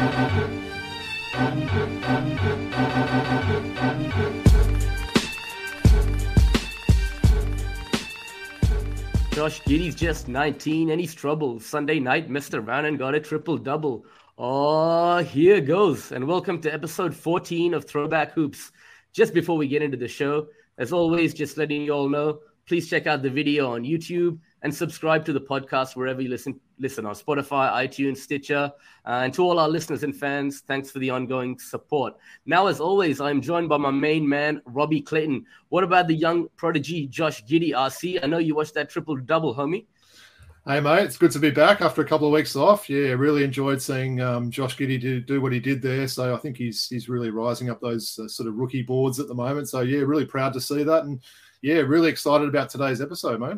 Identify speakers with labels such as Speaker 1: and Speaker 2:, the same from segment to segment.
Speaker 1: Josh Giddey's just 19 and he's trouble. Sunday night, Mr. and got a triple double. Oh, here goes. And welcome to episode 14 of Throwback Hoops. Just before we get into the show, as always, just letting you all know, please check out the video on YouTube and subscribe to the podcast wherever you listen listen on Spotify, iTunes, Stitcher. Uh, and to all our listeners and fans, thanks for the ongoing support. Now, as always, I'm joined by my main man, Robbie Clayton. What about the young prodigy, Josh Giddey RC? I know you watched that triple double, homie.
Speaker 2: Hey mate, it's good to be back after a couple of weeks off. Yeah, really enjoyed seeing um, Josh Giddey do, do what he did there. So I think he's he's really rising up those uh, sort of rookie boards at the moment. So yeah, really proud to see that, and yeah, really excited about today's episode, mate.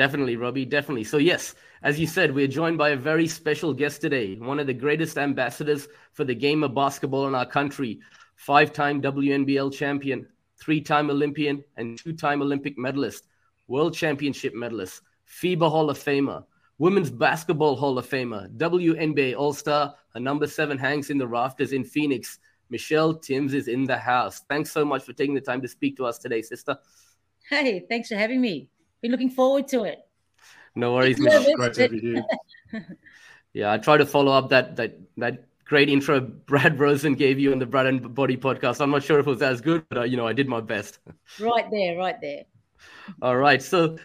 Speaker 1: Definitely, Robbie, definitely. So yes, as you said, we're joined by a very special guest today, one of the greatest ambassadors for the game of basketball in our country, five time WNBL champion, three time Olympian, and two time Olympic medalist, world championship medalist, FIBA Hall of Famer, Women's Basketball Hall of Famer, WNBA All Star, a number seven hangs in the rafters in Phoenix. Michelle Timms is in the house. Thanks so much for taking the time to speak to us today, sister.
Speaker 3: Hey, thanks for having me. Been looking forward to it.
Speaker 1: No worries.
Speaker 2: Great to have you
Speaker 1: here. yeah, I try to follow up that that that great intro Brad Rosen gave you on the Brad and Bodie podcast. I'm not sure if it was as good, but uh, you know, I did my best.
Speaker 3: Right there, right there.
Speaker 1: All right, so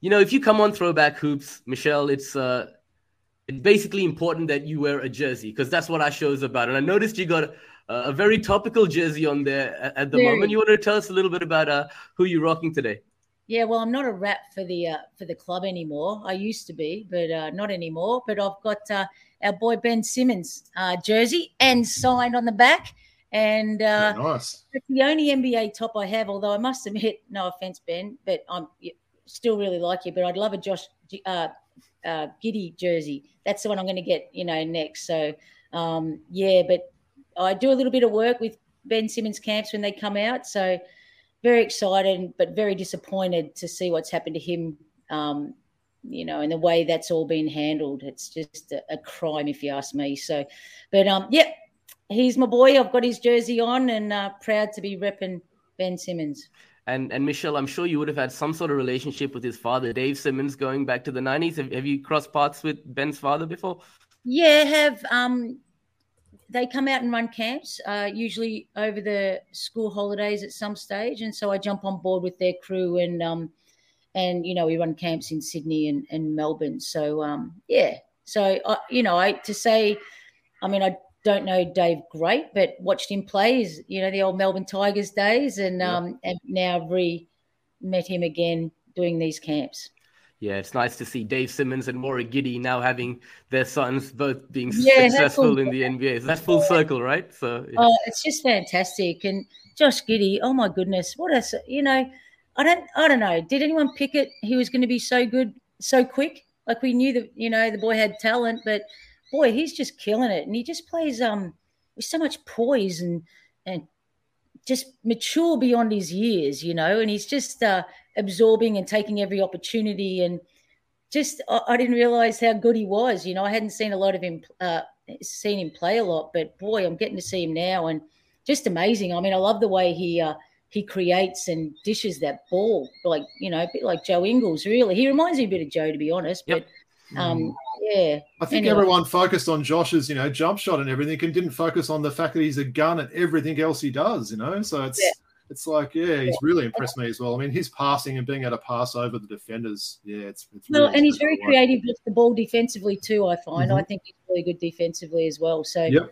Speaker 1: you know, if you come on Throwback Hoops, Michelle, it's uh, it's basically important that you wear a jersey because that's what our show is about. And I noticed you got a, a very topical jersey on there at, at the Very. moment. You want to tell us a little bit about uh, who you're rocking today?
Speaker 3: Yeah, well, I'm not a rep for the uh, for the club anymore. I used to be, but uh, not anymore. But I've got uh, our boy Ben Simmons uh, jersey and signed on the back, and uh,
Speaker 2: nice.
Speaker 3: It's the only NBA top I have. Although I must admit, no offense, Ben, but I'm still really like you. But I'd love a Josh uh, uh, Giddey jersey. That's the one I'm going to get, you know, next. So um, yeah, but I do a little bit of work with Ben Simmons camps when they come out. So very excited, but very disappointed to see what's happened to him. Um, you know, and the way that's all been handled, it's just a, a crime, if you ask me. So, but um, yep, he's my boy. I've got his jersey on, and uh, proud to be repping Ben Simmons.
Speaker 1: And and Michelle, I'm sure you would have had some sort of relationship with his father, Dave Simmons, going back to the '90s. Have, have you crossed paths with Ben's father before?
Speaker 3: Yeah, have. Um, they come out and run camps, uh, usually over the school holidays at some stage, and so I jump on board with their crew and um, and you know we run camps in Sydney and, and Melbourne. So um, yeah, so uh, you know I to say, I mean I don't know Dave great, but watched him play, is you know the old Melbourne Tigers days, and yeah. um, and now re met him again doing these camps.
Speaker 1: Yeah, it's nice to see Dave Simmons and Maura Giddey now having their sons both being yeah, successful in the NBA. So that's full circle, right? So
Speaker 3: yeah. oh, it's just fantastic. And Josh Giddey, oh my goodness, what a you know, I don't I don't know. Did anyone pick it? He was going to be so good so quick. Like we knew that you know the boy had talent, but boy, he's just killing it, and he just plays um with so much poise and and just mature beyond his years, you know, and he's just uh, absorbing and taking every opportunity. And just, I, I, didn't realize how good he was. You know, I hadn't seen a lot of him, uh, seen him play a lot, but boy, I'm getting to see him now, and just amazing. I mean, I love the way he uh, he creates and dishes that ball, like you know, a bit like Joe Ingles. Really, he reminds me a bit of Joe, to be honest. Yep. But um, mm. yeah.
Speaker 2: I think anyway. everyone focused on Josh's, you know, jump shot and everything, and didn't focus on the fact that he's a gun at everything else he does. You know, so it's yeah. It's like, yeah, he's really impressed me as well. I mean, his passing and being able to pass over the defenders, yeah, it's, it's
Speaker 3: well, really and he's very creative with the ball defensively too. I find mm-hmm. I think he's really good defensively as well. So
Speaker 2: yep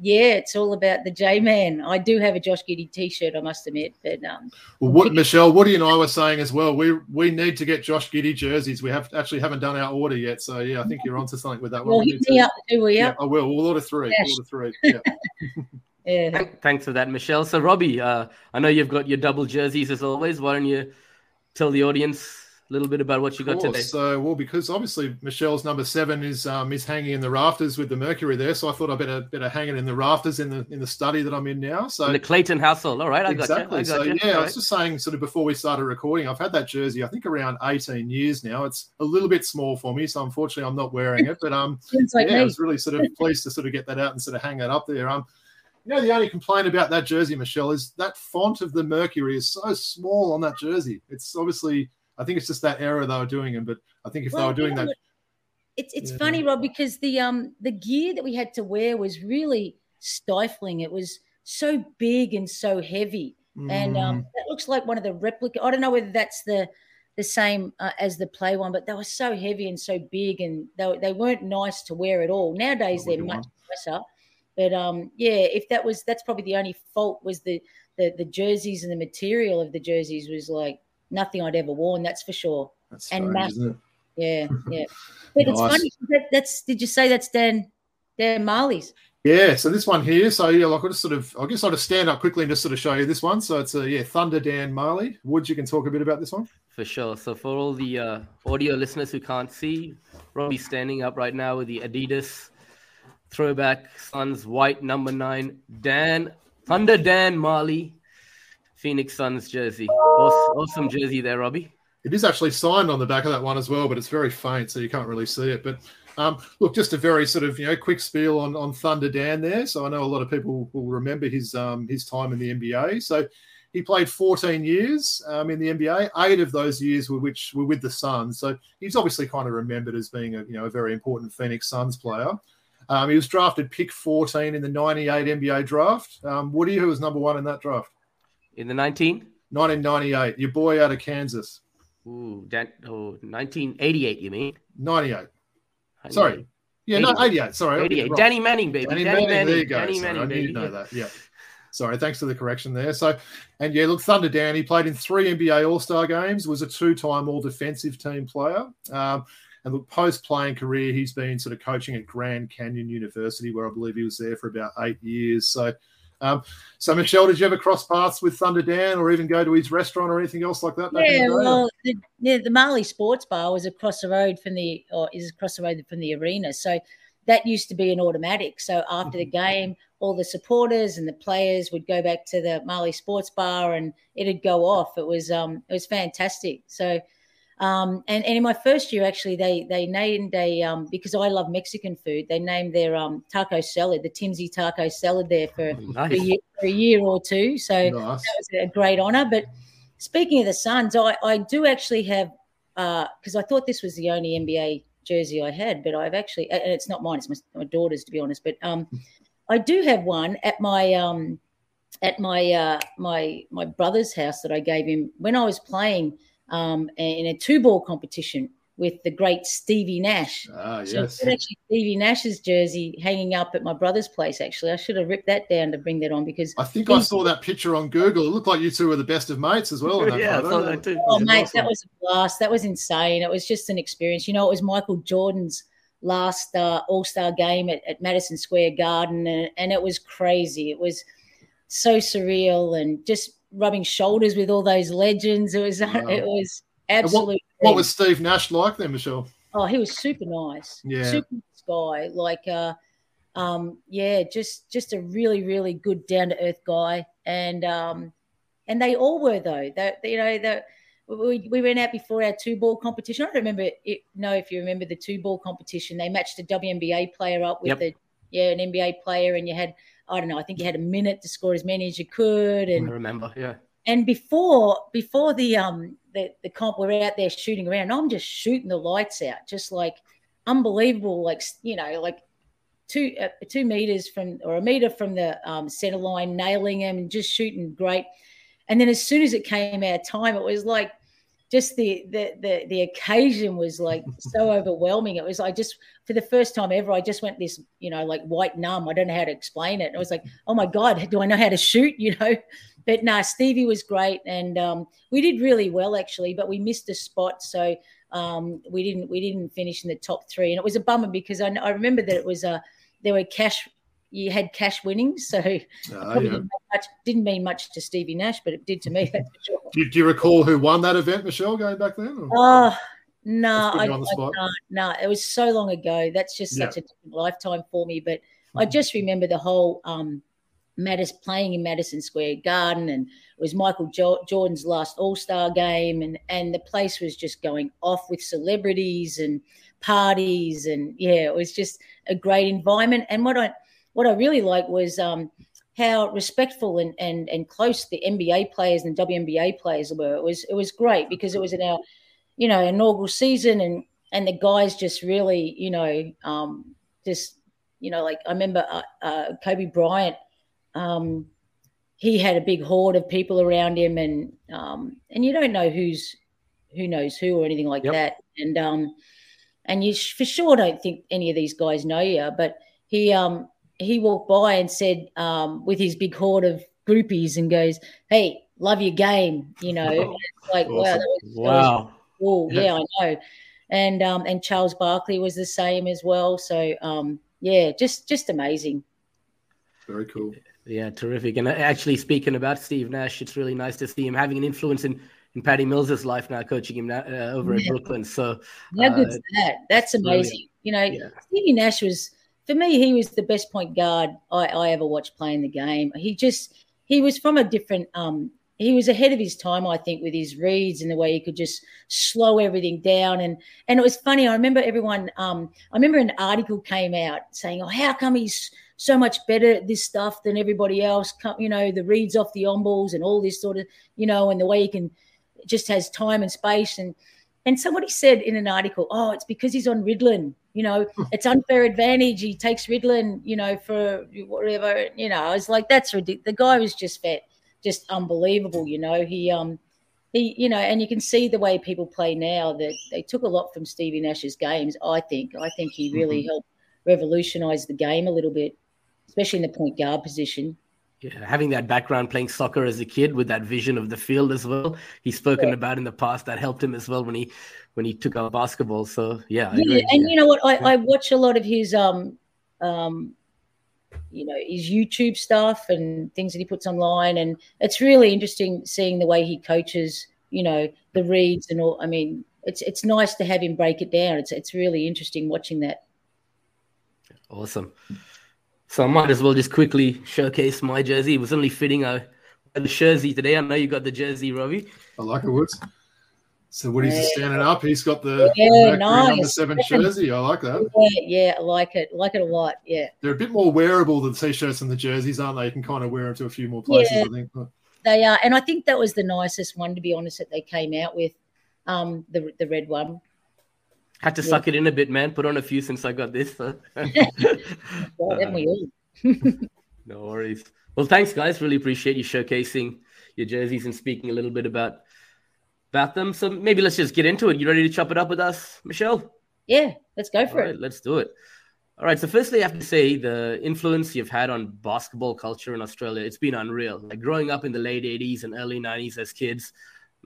Speaker 3: yeah, it's all about the J Man. I do have a Josh Giddey T-shirt, I must admit. But um,
Speaker 2: well, what Michelle, Woody, and I were saying as well, we we need to get Josh Giddey jerseys. We have actually haven't done our order yet, so yeah, I think you're onto something with that
Speaker 3: one. Well,
Speaker 2: hit
Speaker 3: me to, up, do we?
Speaker 2: Yeah, I will. We'll order three. Yes. Order three. Yeah.
Speaker 3: yeah.
Speaker 1: Thanks for that, Michelle. So, Robbie, uh, I know you've got your double jerseys as always. Why don't you tell the audience a little bit about what you got today.
Speaker 2: So, well, because obviously Michelle's number seven is um, is hanging in the rafters with the Mercury there, so I thought I better better hang it in the rafters in the in the study that I'm in now. So
Speaker 1: in the Clayton household, all right, I
Speaker 2: exactly.
Speaker 1: got you.
Speaker 2: I got so you. yeah, I was just saying, sort of before we started recording, I've had that jersey I think around 18 years now. It's a little bit small for me, so unfortunately I'm not wearing it. But um, like yeah, me. I was really sort of pleased to sort of get that out and sort of hang that up there. Um, you know, the only complaint about that jersey, Michelle, is that font of the Mercury is so small on that jersey. It's obviously I think it's just that era they were doing it. But I think if well, they were doing that,
Speaker 3: it's it's yeah. funny, Rob, because the um the gear that we had to wear was really stifling. It was so big and so heavy, mm. and um, mm. that looks like one of the replica. I don't know whether that's the the same uh, as the play one, but they were so heavy and so big, and they, they weren't nice to wear at all. Nowadays, they're much nicer. But um, yeah, if that was that's probably the only fault was the, the the jerseys and the material of the jerseys was like nothing I'd ever worn. That's for sure.
Speaker 2: That's and strange,
Speaker 3: Yeah, yeah. But nice. it's funny. That, that's did you say that's Dan Dan Majerle's?
Speaker 2: Yeah, so this one here, so yeah, like I'll just sort of, I guess I'll just stand up quickly and just sort of show you this one. So it's a yeah, Thunder Dan Majerle. Woods, you can talk a bit about this one.
Speaker 1: For sure. So for all the uh, audio listeners who can't see, Robbie's standing up right now with the Adidas throwback Suns white number nine Dan Thunder Dan Majerle Phoenix Suns jersey. Awesome, awesome jersey there, Robbie.
Speaker 2: It is actually signed on the back of that one as well, but it's very faint, so you can't really see it. But um, look, just a very sort of you know quick spiel on on Thunder Dan there. So I know a lot of people will remember his um, his time in the NBA. So he played 14 years um, in the NBA. Eight of those years were which were with the Suns. So he's obviously kind of remembered as being a you know a very important Phoenix Suns player. Um, he was drafted pick 14 in the 98 NBA draft. Um, Woody, who was number one in that draft?
Speaker 1: In the 19?
Speaker 2: 1998. Your boy out of Kansas.
Speaker 1: Ooh, that, oh, 1988, you mean?
Speaker 2: 98. Sorry. Yeah, 88. no, 88. Sorry.
Speaker 1: 88. Danny Manning, baby. Danny, Danny Manning, Manning. There you go. Danny
Speaker 2: Manning, I baby. know that. Yeah. Sorry, thanks for the correction there. So, and yeah, look, Thunder Dan, he played in three NBA All Star games, was a two time All Defensive Team player. Um, and look, post playing career, he's been sort of coaching at Grand Canyon University, where I believe he was there for about eight years. So, um, so, Michelle, did you ever cross paths with Thunder Dan or even go to his restaurant or anything else like that?
Speaker 3: Yeah, well, the, yeah, the Majerle Sports Bar was across the road from the, or is across the road from the arena. So that used to be an automatic. So after the mm-hmm. game, all the supporters and the players would go back to the Majerle Sports Bar and it'd go off. It was, um, it was fantastic. So um, and, and in my first year, actually, they they named a um, because I love Mexican food. They named their um, taco salad, the Timsy taco salad, there for, nice. for, a, year, for a, year, or two. So nice. that was a great honor. But speaking of the Suns, I, I do actually have because uh, I thought this was the only NBA jersey I had, but I've actually and it's not mine; it's my, my daughter's, to be honest. But um, I do have one at my um, at my uh, my my brother's house that I gave him when I was playing um, in a two ball competition with the great Stevie Nash.
Speaker 2: Ah,
Speaker 3: so
Speaker 2: yes.
Speaker 3: actually Stevie Nash's jersey hanging up at my brother's place. Actually, I should have ripped that down to bring that on because
Speaker 2: I think I saw that picture on Google. It looked like you two were the best of mates as well.
Speaker 1: yeah, photo. that too.
Speaker 3: Oh, mate, awesome. that was a blast. That was insane. It was just an experience. You know, it was Michael Jordan's last uh, All Star game at, at Madison Square Garden, and, and it was crazy. It was so surreal and just rubbing shoulders with all those legends. It was wow. it was absolutely.
Speaker 2: What, what, was Steve Nash like then, Michelle?
Speaker 3: Oh, he was super nice.
Speaker 2: Yeah,
Speaker 3: super nice guy. Like, uh, um, yeah, just just a really really good down to earth guy, and um, and they all were though. That you know that. We, we went out before our two ball competition. I don't remember it, know if you remember the two ball competition. They matched a WNBA player up with yep. a yeah an NBA player, and you had I don't know. I think you had a minute to score as many as you could. And
Speaker 1: I remember, yeah.
Speaker 3: And before before the um the, the comp, we're out there shooting around. I'm just shooting the lights out, just like unbelievable, like you know, like two uh, two meters from or a meter from the um, center line, nailing them and just shooting great. And then as soon as it came out time, it was like just the the the, the occasion was like so overwhelming. It was I just for the first time ever, I just went this you know like white numb. I don't know how to explain it. And I was like, oh my god, do I know how to shoot? You know. But no, nah, Stevie was great, and um, we did really well actually. But we missed a spot, so um, we didn't we didn't finish in the top three, and it was a bummer because I, I remember that it was a there were cash you had cash winnings. So probably
Speaker 2: yeah.
Speaker 3: didn't, mean much, didn't mean much to Stevie Nash, but it did to me. That's for sure.
Speaker 2: Do, you- do you recall who won that event, Michelle, going back then? or-
Speaker 3: Oh no, I, I can't. No, it was so long ago. That's just
Speaker 2: Yeah.
Speaker 3: such a different lifetime for me. But I
Speaker 2: Mhm.
Speaker 3: just remember the whole um, Madison playing in Madison Square Garden, and it was Michael jo- Jordan's last All Star game, and and the place was just going off with celebrities and parties, and yeah, it was just a great environment. And what I what I really liked was um, how respectful and, and and close the NBA players and WNBA players were. It was it was great because it was in our you know inaugural season and and the guys just really you know um, just you know like I remember uh, uh, Kobe Bryant. Um, he had a big horde of people around him, and um, and you don't know who's who knows who or anything like
Speaker 1: Yep.
Speaker 3: that, and um, and you sh- for sure don't think any of these guys know you, but he um he walked by and said um, with his big horde of groupies and goes, "Hey, love your game," you know, and it's like wow,
Speaker 2: Awesome.
Speaker 3: that was, that was
Speaker 1: Wow.
Speaker 3: cool. Yeah, I know. And um, and Charles Barkley was the same as well. So um, yeah, just just amazing.
Speaker 2: Very cool.
Speaker 1: Yeah, terrific. And uh, actually, speaking about Steve Nash, it's really nice to see him having an influence in, in Patty Mills' life now, coaching him now, uh, over at
Speaker 3: Yeah.
Speaker 1: Brooklyn. So,
Speaker 3: How
Speaker 1: Uh,
Speaker 3: good's that? That's
Speaker 1: it's brilliant.
Speaker 3: amazing. You know,
Speaker 1: yeah,
Speaker 3: Stevie Nash was for me. He was the best point guard I, I ever watched playing the game. He just he was from a different. Um, he was ahead of his time, I think, with his reads and the way he could just slow everything down. And and it was funny. I remember everyone. Um, I remember an article came out saying, "Oh, how come he's so much better at this stuff than everybody else? Come, you know, the reads off the on balls and all this sort of, you know, and the way he can just has time and space and." And somebody said in an article, "Oh, it's because he's on Ritalin. You know, it's unfair advantage. He takes Ritalin, you know, for whatever. You know, I was like, that's ridiculous. The guy was just fat, just unbelievable. You know, he um, he, you know, and you can see the way people play now that they took a lot from Stevie Nash's games. I think, I think he really helped revolutionize the game a little bit, especially in the point guard position.
Speaker 1: Yeah. Having that background playing soccer as a kid with that vision of the field as well, he's spoken
Speaker 3: Yeah.
Speaker 1: about in the past. That helped him as well when he when he took up basketball. So, yeah,
Speaker 3: yeah, and you know what? I, I watch a lot of his um um you know his YouTube stuff and things that he puts online, and it's really interesting seeing the way he coaches. You know the reads and all. I mean, it's it's nice to have him break it down. It's it's really interesting watching that.
Speaker 1: Awesome. So I might as well just quickly showcase my jersey. It was only fitting I wear the jersey today. I know you got the jersey, Robbie.
Speaker 2: I like it, Woods. So Woody's
Speaker 3: Yeah.
Speaker 2: standing up. He's got the
Speaker 3: Yeah,
Speaker 2: Mercury number seven jersey. I like that.
Speaker 3: Yeah, yeah, I like it. Like it a lot. Yeah,
Speaker 2: They're a bit more wearable than t-shirts and the jerseys, aren't they? You can kind of wear them to a few more places,
Speaker 3: Yeah.
Speaker 2: I think.
Speaker 3: They are, and I think that was the nicest one to be honest that they came out with. Um, the the red one.
Speaker 1: Had to
Speaker 3: Yeah.
Speaker 1: suck it in a bit, man. Put on a few since I got this. so.
Speaker 3: Well, haven't we all?
Speaker 1: no worries. Well, thanks, guys. Really appreciate you showcasing your jerseys and speaking a little bit about about them. So maybe let's just get into it. You ready to chop it up with us, Michelle?
Speaker 3: Yeah, let's go
Speaker 1: All
Speaker 3: for it.
Speaker 1: right, let's do it. All right. So, firstly, I have to say the influence you've had on basketball culture in Australia, it's been unreal. Like growing up in the late 80s and early 90s as kids,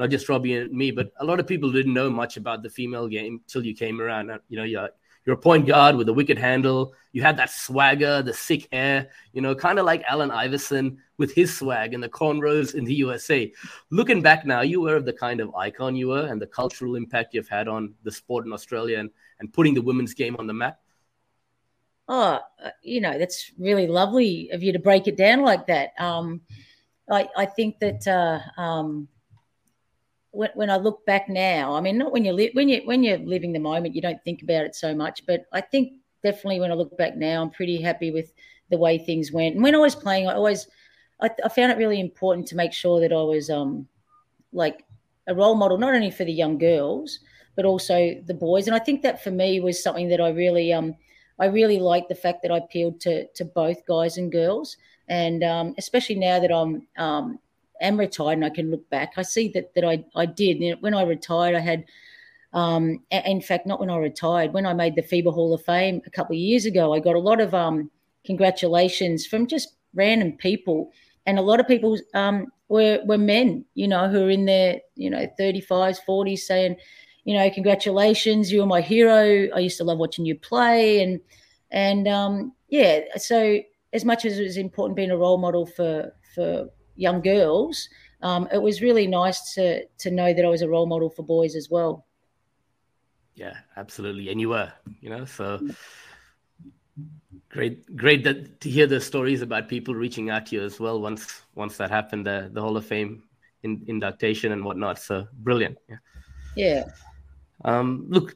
Speaker 1: not just Robbie and me, but a lot of people didn't know much about the female game till you came around. You know, you're, you're a point guard with a wicked handle. You had that swagger, the sick hair, you know, kind of like Allen Iverson with his swag and the cornrows in the USA. Looking back now, you were the kind of icon you were and the cultural impact you've had on the sport in Australia and, and putting the women's game on the map.
Speaker 3: Oh, uh, you know, that's really lovely of you to break it down like that. Um, I, I think that uh, um, when, when I look back now, I mean, not when you li- when you when you're living the moment, you don't think about it so much. But I think definitely when I look back now, I'm pretty happy with the way things went. And when I was playing, I always I, I found it really important to make sure that I was um, like a role model, not only for the young girls but also the boys. And I think that for me was something that I really um, I really like the fact that I appealed to to both guys and girls, and um, especially now that I'm um, am retired and I can look back, I see that that I I did. You know, when I retired, I had. Um, in fact, not when I retired, when I made the FIBA Hall of Fame a couple of years ago, I got a lot of um, congratulations from just random people, and a lot of people um, were were men, you know, who are in their you know thirty fives, forties, saying, you know, congratulations, you were my hero. I used to love watching you play, and and um, yeah, so as much as it was important being a role model for for young girls, um, it was really nice to to know that I was a role model for boys as well.
Speaker 1: Yeah, absolutely, and you were, you know, so great, great that to hear the stories about people reaching out to you as well. Once once that happened, the the Hall of Fame in, induction and whatnot. So brilliant. Yeah.
Speaker 3: Yeah.
Speaker 1: Um, look,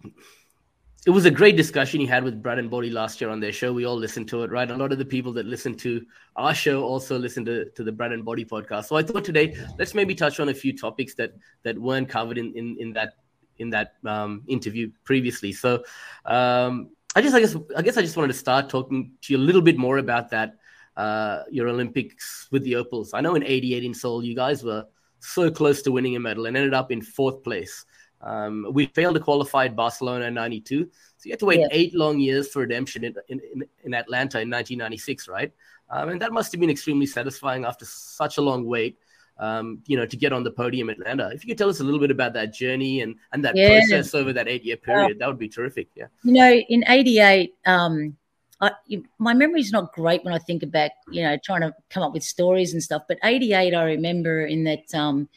Speaker 1: it was a great discussion you had with Brad and Bodie last year on their show. We all listened to it, right? A lot of the people that listen to our show also listen to, to the Brad and Bodie podcast. So I thought today let's maybe touch on a few topics that that weren't covered in in, in that in that um, interview previously. So um, I just I guess I guess I just wanted to start talking to you a little bit more about that uh, your Olympics with the Opals. I know in '88 in Seoul, you guys were so close to winning a medal and ended up in fourth place. Um, we failed to qualify at Barcelona in 92. So you had to wait yeah. eight long years for redemption in, in, in Atlanta in 1996, right? Um, and that must have been extremely satisfying after such a long wait, um, you know, to get on the podium at Atlanta. If you could tell us a little bit about that journey and, and that yeah. process over that eight year period, that would be terrific. Yeah.
Speaker 3: You know, in 88, um, I, my memory's not great when I think about, you know, trying to come up with stories and stuff. But 88, I remember in that, um,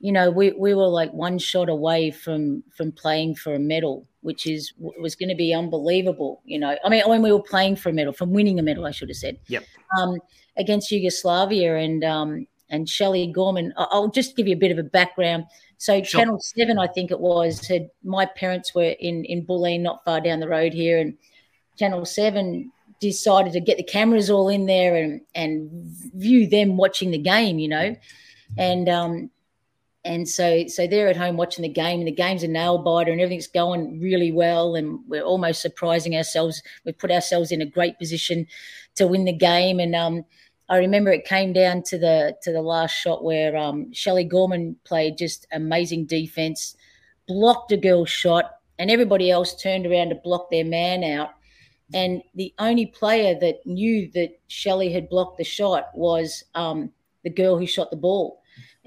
Speaker 3: you know, we, we were like one shot away from from playing for a medal, which is was going to be unbelievable. You know, I mean, when we were playing for a medal, from winning a medal, I should have said.
Speaker 1: Yep.
Speaker 3: Um, against Yugoslavia and um, and Shelley Gorman. I'll just give you a bit of a background. So sure. Channel Seven, I think it was, had my parents were in in Bulleen, not far down the road here, and Channel Seven decided to get the cameras all in there and and view them watching the game, you know, and um and so so they're at home watching the game and the game's a nail biter and everything's going really well and we're almost surprising ourselves. We've put ourselves in a great position to win the game and um I remember it came down to the to the last shot where um, Shelley Gorman played just amazing defense, blocked a girl's shot, and everybody else turned around to block their man out. And the only player that knew that Shelley had blocked the shot was um, the girl who shot the ball.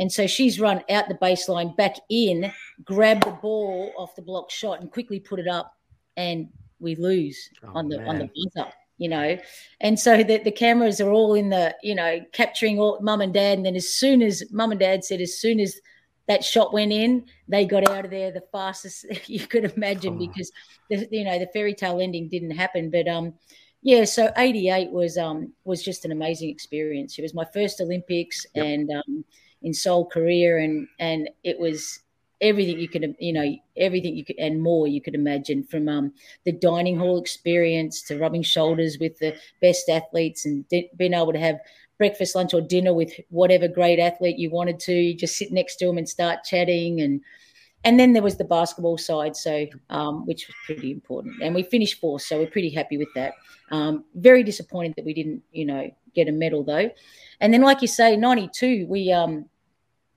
Speaker 3: And so she's run out the baseline, back in, grabbed the ball off the block shot, and quickly put it up, and we lose oh, on the man. on the buzzer. You know, and so the, the cameras are all in the you know capturing all mum and dad, and then as soon as mum and dad said, as soon as that shot went in, they got out of there the fastest you could imagine oh. because the, you know the fairy tale ending didn't happen. But um, yeah, so '88 was um was just an amazing experience. It was my first Olympics yep. and um, in Seoul, Korea, and and it was everything you could you know everything you could and more you could imagine from um, the dining hall experience to rubbing shoulders with the best athletes and di- being able to have breakfast, lunch, or dinner with whatever great athlete you wanted to. You just sit next to them and start chatting, and and then there was the basketball side, so um, which was pretty important. And we finished fourth, so we're pretty happy with that. Um, very disappointed that we didn't, you know, get a medal though. And then, like you say, '92, we um,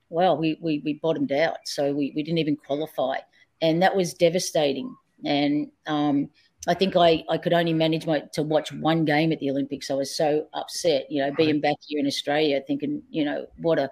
Speaker 3: well, we we we bottomed out, so we we didn't even qualify, and that was devastating. And um, I think I, I could only manage my to watch one game at the Olympics. I was so upset, you know, being back here in Australia, thinking, you know, what a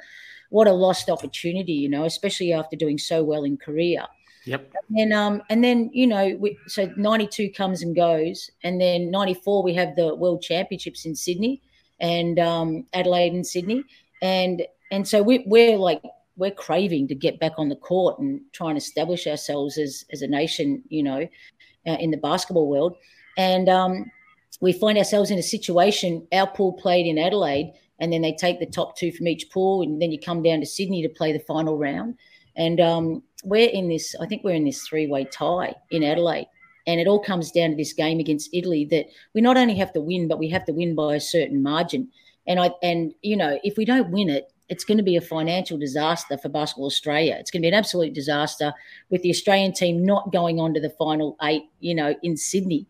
Speaker 3: what a lost opportunity, you know, especially after doing so well in Korea.
Speaker 1: Yep.
Speaker 3: And um and then you know we, so ninety two comes and goes, and then ninety four we have the World Championships in Sydney and um, Adelaide and Sydney, and and so we, we're like we're craving to get back on the court and try and establish ourselves as as a nation, you know, uh, in the basketball world. And um, we find ourselves in a situation. Our pool played in Adelaide, and then they take the top two from each pool, and then you come down to Sydney to play the final round. And um, we're in this. I think we're in this three-way tie in Adelaide, and it all comes down to this game against Italy that we not only have to win, but we have to win by a certain margin. And I and you know if we don't win it, it's going to be a financial disaster for Basketball Australia. It's going to be an absolute disaster with the Australian team not going on to the final eight, you know, in Sydney.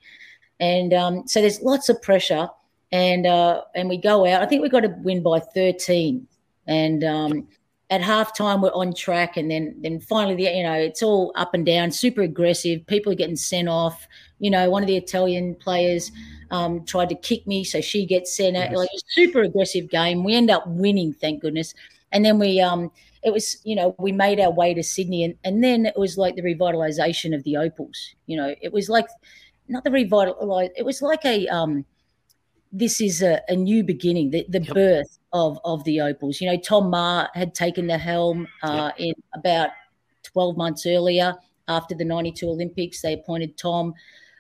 Speaker 3: And um, so there's lots of pressure, and uh, and we go out. I think we've got to win by 13, and um, at halftime we're on track, and then then finally, the, you know, it's all up and down, super aggressive. People are getting sent off. You know, one of the Italian players um, tried to kick me, so she gets sent out. Yes. Like a super aggressive game. We end up winning, thank goodness. And then we, um, it was, you know, we made our way to Sydney, and, and then it was like the revitalization of the Opals. You know, it was like not the revitalize. It was like a um, this is a, a new beginning, the, the yep. birth of of the Opals. You know, Tom Maher had taken the helm uh, yep. in about 12 months earlier after the 92 Olympics. They appointed Tom,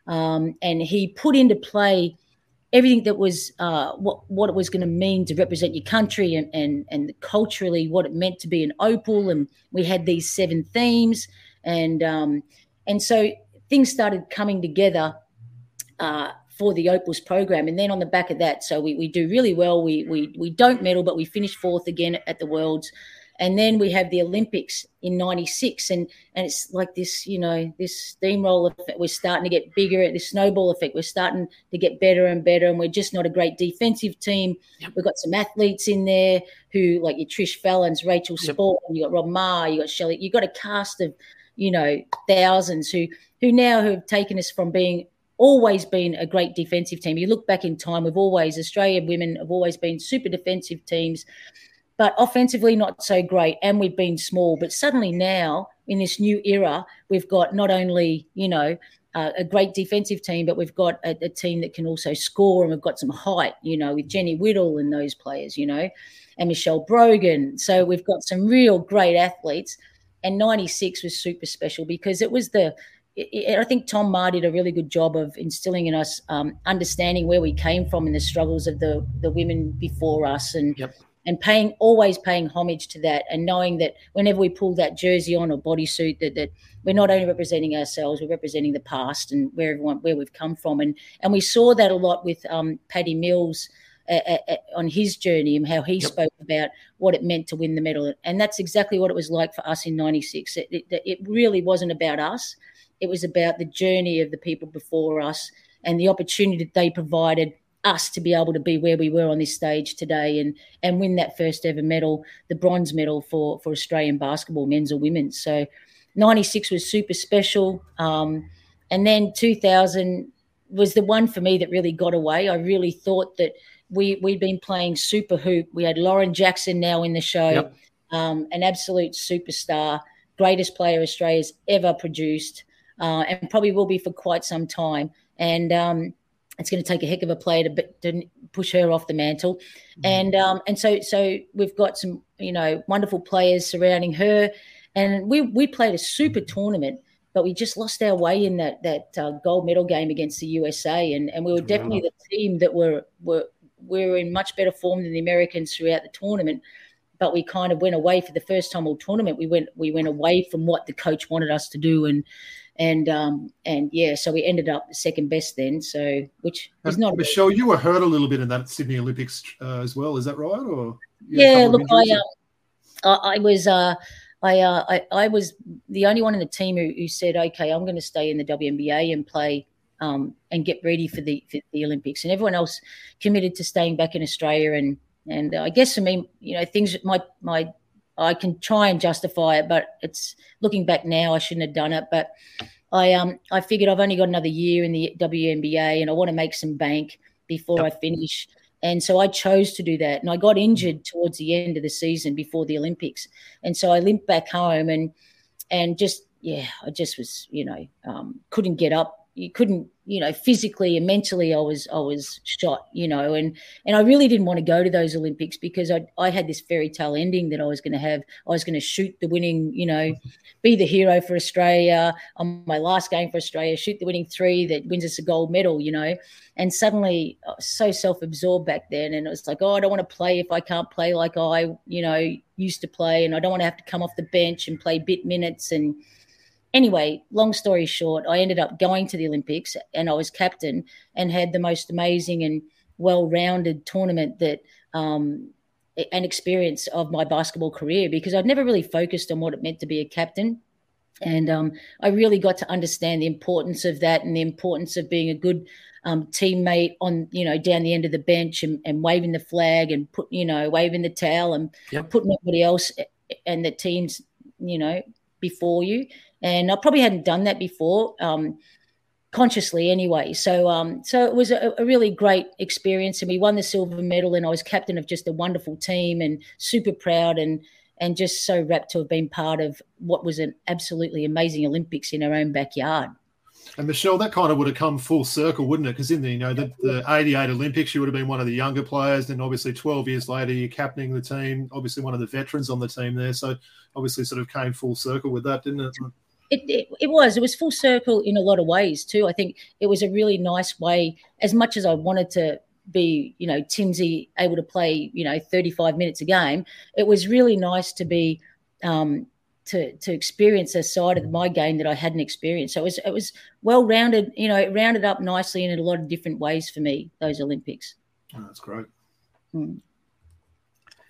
Speaker 3: um, and he put into play everything that was uh, what what it was going to mean to represent your country and, and and culturally what it meant to be an opal. And we had these seven themes, and um, and so things started coming together. Uh, for the Opals program. And then on the back of that, so we, we do really well. We, we, we don't medal, but we finish fourth again at the Worlds and then we have the Olympics in '96, and and it's like this, you know, this steamroller effect. We're starting to get bigger. At this snowball effect. We're starting to get better and better, and we're just not a great defensive team. Yep. We've got some athletes in there who, like your Trish Fallons, Rachel yep. Sporn, you got Rob Maher, you got Shelley. You got a cast of, you know, thousands who who now have taken us from being always been a great defensive team. You look back in time, we've always Australian women have always been super defensive teams but offensively not so great and we've been small but suddenly now in this new era we've got not only you know uh, a great defensive team but we've got a, a, team that can also score and we've got some height you know with jenny whittle and those players you know and michelle brogan so we've got some real great athletes and 96 was super special because it was the I think Tom Maher did a really good job of instilling in us um, understanding where we came from and the struggles of the the women before us, and yep. and paying always paying homage to that and knowing that whenever we pull that jersey on or bodysuit that, that we're not only representing ourselves we're representing the past and where everyone where we've come from. And and we saw that a lot with um, Patty Mills uh, uh, uh on his journey and how he yep. spoke about what it meant to win the medal. And that's exactly what it was like for us in 96 it, it, it really wasn't about us it was about the journey of the people before us and the opportunity that they provided us to be able to be where we were on this stage today and and win that first ever medal, the bronze medal for for Australian basketball, men's or women's. So, '96 was super special, um, and then 2000 was the one for me that really got away. I really thought that we we'd been playing super hoop. We had Lauren Jackson now in the show, yep. um, an absolute superstar, greatest player Australia's ever produced, uh, and probably will be for quite some time. And um, it's going to take a heck of a player to, to push her off the mantle, mm-hmm. and um, and so so we've got some you know wonderful players surrounding her, and we we played a super tournament, but we just lost our way in that that uh, gold medal game against the USA, and and we were definitely the team that were were we were in much better form than the Americans throughout the tournament. But we kind of went away for the first time all tournament. We went we went away from what the coach wanted us to do, and and um and yeah, so we ended up second best then. So which is not
Speaker 2: Michelle. You were hurt a little bit in that Sydney Olympics uh, as well. Is that right? Or
Speaker 3: yeah, look, I, um, I, I was uh, I, uh, I I was the only one in the team who, who said, okay, I'm going to stay in the WNBA and play um, and get ready for the for the Olympics, and everyone else committed to staying back in Australia. And and uh, I guess for me, you know, things my my I can try and justify it, but it's looking back now, I shouldn't have done it. But I um I figured I've only got another year in the WNBA, and I want to make some bank before yep. I finish. And so I chose to do that. And I got injured towards the end of the season before the Olympics. And so I limped back home and and just yeah, I just was, you know, um, couldn't get up you couldn't you know physically and mentally i was i was shot you know and and i really didn't want to go to those olympics because i i had this fairy tale ending that i was going to have i was going to shoot the winning you know be the hero for australia on my last game for australia shoot the winning three that wins us a gold medal you know and suddenly uh, so self-absorbed back then and it was like oh i don't want to play if i can't play like i you know used to play and i don't want to have to come off the bench and play bit minutes and anyway, long story short, I ended up going to the Olympics and I was captain and had the most amazing and well-rounded tournament that um, an experience of my basketball career because I'd never really focused on what it meant to be a captain. And um, I really got to understand the importance of that and the importance of being a good um, teammate on, you know, down the end of the bench and, and, waving the flag and put, you know, waving the towel and yep. putting everybody else and the teams, you know, before you and I probably hadn't done that before. Um, consciously anyway. So um, so it was a, a, really great experience, and we won the silver medal. And I was captain of just a wonderful team, and super proud and and just so rapt to have been part of what was an absolutely amazing Olympics in our own backyard.
Speaker 2: And Michelle, that kind of would have come full circle, wouldn't it? Because in the you know the, the '88 Olympics, you would have been one of the younger players. Then obviously, 12 years later, you're captaining the team. Obviously, one of the veterans on the team there. So obviously, sort of came full circle with that, didn't it?
Speaker 3: It, it, it, was. It was full circle in a lot of ways too. I think it was a really nice way. As much as I wanted to be, you know, Timsy able to play, you know, 35 minutes a game, it was really nice to be um, to to experience a side of my game that I hadn't experienced. So it was it was well rounded. You know, it rounded up nicely in a lot of different ways for me. Those Olympics.
Speaker 2: Oh, that's great.
Speaker 3: Mm.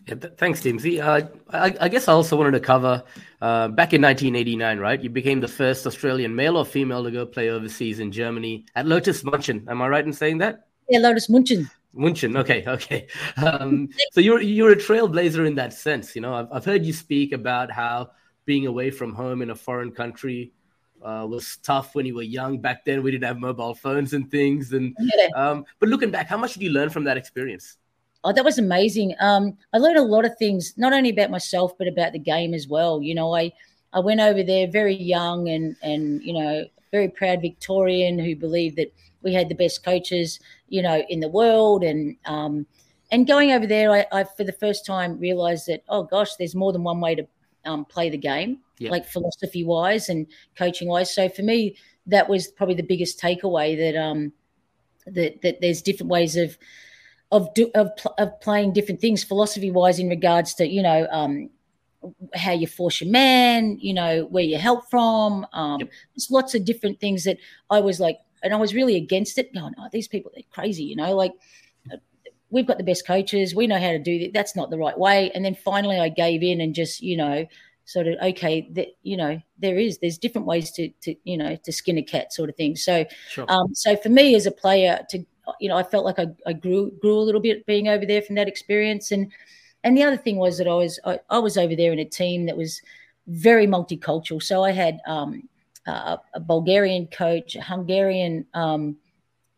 Speaker 1: Yeah, th- thanks, Timsy. Uh, I, I, guess I also wanted to cover uh, back in 1989, right? You became the first Australian male or female to go play overseas in Germany at Lotus Munchen. Am I right in saying that?
Speaker 3: Yeah, Lotus Munchen.
Speaker 1: Munchen. Okay, okay. Um, so you're you're a trailblazer in that sense. You know, I've, I've heard you speak about how being away from home in a foreign country uh, was tough when you were young. Back then, we didn't have mobile phones and things. And um, but looking back, how much did you learn from that experience?
Speaker 3: Oh, that was amazing. Um, I learned a lot of things, not only about myself but about the game as well. You know, I I went over there very young and and you know very proud Victorian who believed that we had the best coaches you know in the world and um, and going over there, I, I for the first time realized that oh gosh, there's more than one way to um, play the game, yep. like philosophy wise and coaching wise. So for me, that was probably the biggest takeaway that um that that there's different ways of of do, of of playing different things philosophy wise in regards to you know um how you force your man, you know, where you help from. Um, yep. There's lots of different things that I was like, and I was really against it. Going, oh, these people, they're crazy, you know, like we've got the best coaches. We know how to do that. That's not the right way. And then finally, I gave in and just, you know, sort of okay, that you know, there is there's different ways to to you know to skin a cat, sort of thing. So, sure. um, so for me as a player, to you know, I felt like I, I grew grew a little bit being over there from that experience. And and the other thing was that I was I, I was over there in a team that was very multicultural. So I had um, uh, a Bulgarian coach, a Hungarian um,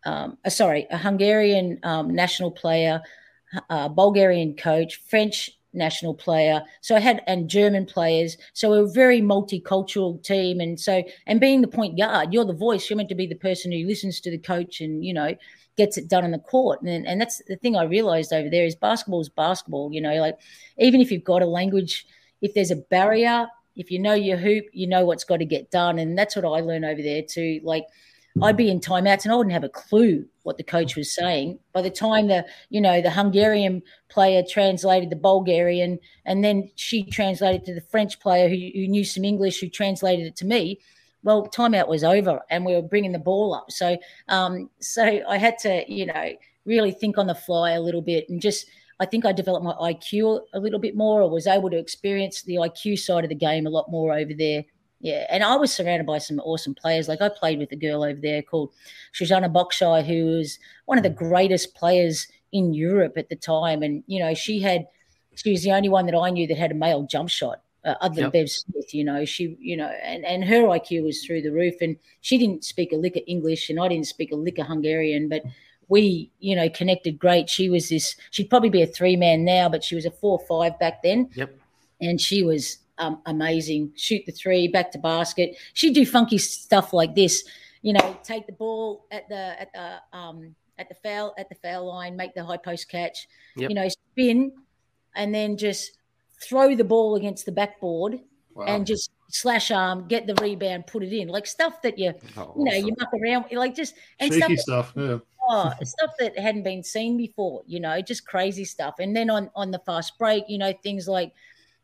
Speaker 3: um, uh, sorry, a Hungarian um, national player, a Bulgarian coach, French national player. So I had and German players. So we are a very multicultural team. And so and being the point guard, you're the voice. You're meant to be the person who listens to the coach and you know gets it done in the court. And and that's the thing I realized over there is basketball is basketball. You know, like even if you've got a language, if there's a barrier, if you know your hoop, you know what's got to get done. And that's what I learned over there too. Like I'd be in timeouts and I wouldn't have a clue what the coach was saying. By the time the you know the Hungarian player translated the Bulgarian, and then she translated to the French player who, who knew some English, who translated it to me. Well, timeout was over, and we were bringing the ball up. So, um, so I had to you know really think on the fly a little bit, and just I think I developed my IQ a little bit more, or was able to experience the IQ side of the game a lot more over there yeah, and I was surrounded by some awesome players. Like I played with a girl over there called Shoshana Bokshay, who was one of the greatest players in Europe at the time. And you know, she had she was the only one that I knew that had a male jump shot. Uh, other than yep. Bev Smith, you know, she, you know, and, and her IQ was through the roof. And she didn't speak a lick of English, and I didn't speak a lick of Hungarian, but we, you know, connected great. She was this, she'd probably be a three man now, but she was a four five back then.
Speaker 1: Yep.
Speaker 3: And she was um, amazing. Shoot the three, back to basket. She'd do funky stuff like this. You know, take the ball at the at the um, at the foul at the foul line, make the high post catch. Yep. You know, spin, and then just throw the ball against the backboard wow. and just slash arm, get the rebound, put it in, like stuff that you oh, you know awesome. you muck around like just
Speaker 2: and Cheeky stuff, stuff yeah.
Speaker 3: Oh, stuff that hadn't been seen before, you know, just crazy stuff. And then on on the fast break, you know, things like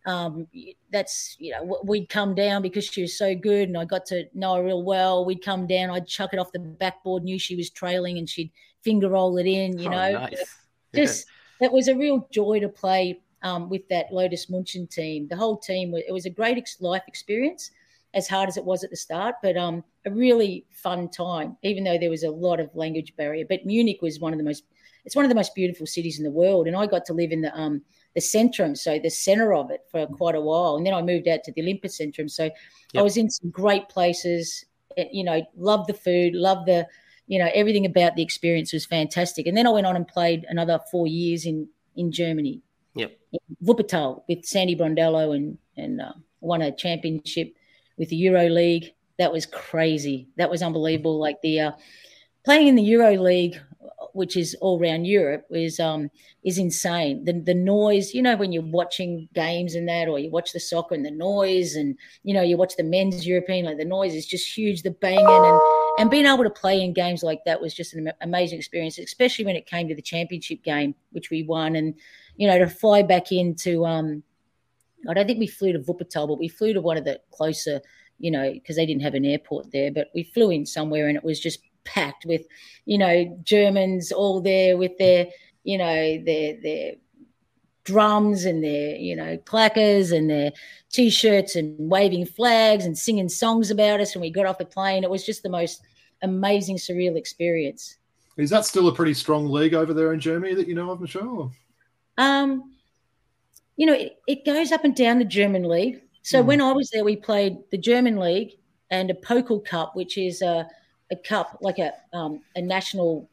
Speaker 3: um, that's you know we'd come down because she was so good and I got to know her real well. We'd come down, I'd chuck it off the backboard, knew she was trailing, and she'd finger roll it in. You oh, know, nice. just yeah. it was a real joy to play um, with that Lotus Munchen team. The whole team it was a great life experience, as hard as it was at the start, but um, a really fun time. Even though there was a lot of language barrier, but Munich was one of the most it's one of the most beautiful cities in the world, and I got to live in the um, the centrum, so the center of it for quite a while. And then I moved out to the Olympus Centrum. So yep. I was in some great places, eh, you know, loved the food, loved the, you know, everything about the experience was fantastic. And then I went on and played another four years in, in Germany.
Speaker 1: Yep.
Speaker 3: Wuppertal with Sandy Brondello and, and uh, won a championship with the Euro League. that was crazy. That was unbelievable. Like the uh, playing in the Euro League, which is all around Europe, is um is insane. The the noise, you know, when you're watching games and that, or you watch the soccer and the noise, and you know, you watch the men's European, like the noise is just huge, the banging and and being able to play in games like that was just an amazing experience, especially when it came to the championship game, which we won, and you know, to fly back into um, I don't think we flew to Wuppertal, but we flew to one of the closer, you know, because they didn't have an airport there, but we flew in somewhere and it was just packed with, you know, Germans all there with their, you know, their their drums and their, you know, clackers and their t-shirts and waving flags and singing songs about us. And we got off the plane. It was just the most amazing, surreal experience.
Speaker 2: Is that still a pretty strong league over there in Germany that you know of, Michelle?
Speaker 3: Um, you know, it, it goes up and down the German league. So mm. when I was there, we played the German league and a Pokal Cup, which is a a cup, like a um, a national,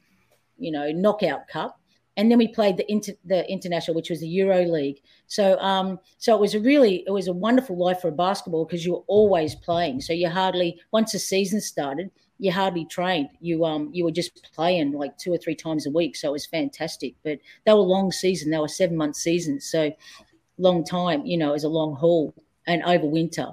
Speaker 3: you know, knockout cup, and then we played the inter, the international, which was the Euro League. So um, so it was a really it was a wonderful life for basketball because you were always playing. So you hardly once the season started, you hardly trained. You um you were just playing like two or three times a week. So it was fantastic. But they were long season. They were seven month seasons. So long time. You know, it was a long haul and over winter.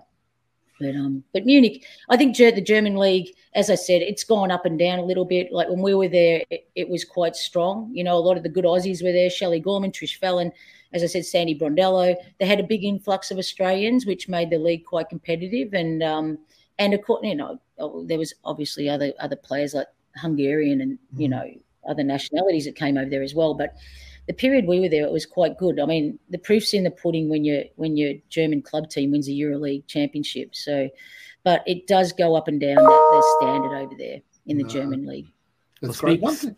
Speaker 3: But um, but Munich, I think the German league, as I said, it's gone up and down a little bit. Like when we were there, it, it was quite strong. You know, a lot of the good Aussies were there: Shelley Gorman, Trish Fallon, as I said, Sandy Brondello. They had a big influx of Australians, which made the league quite competitive. And um, and of course, you know, oh, there was obviously other other players like Hungarian and you mm-hmm. know other nationalities that came over there as well. But the period we were there, it was quite good. I mean, the proof's in the pudding when your when your German club team wins a EuroLeague championship. So, but it does go up and down that the standard over there in the no. German league.
Speaker 2: That's well, great. One thing,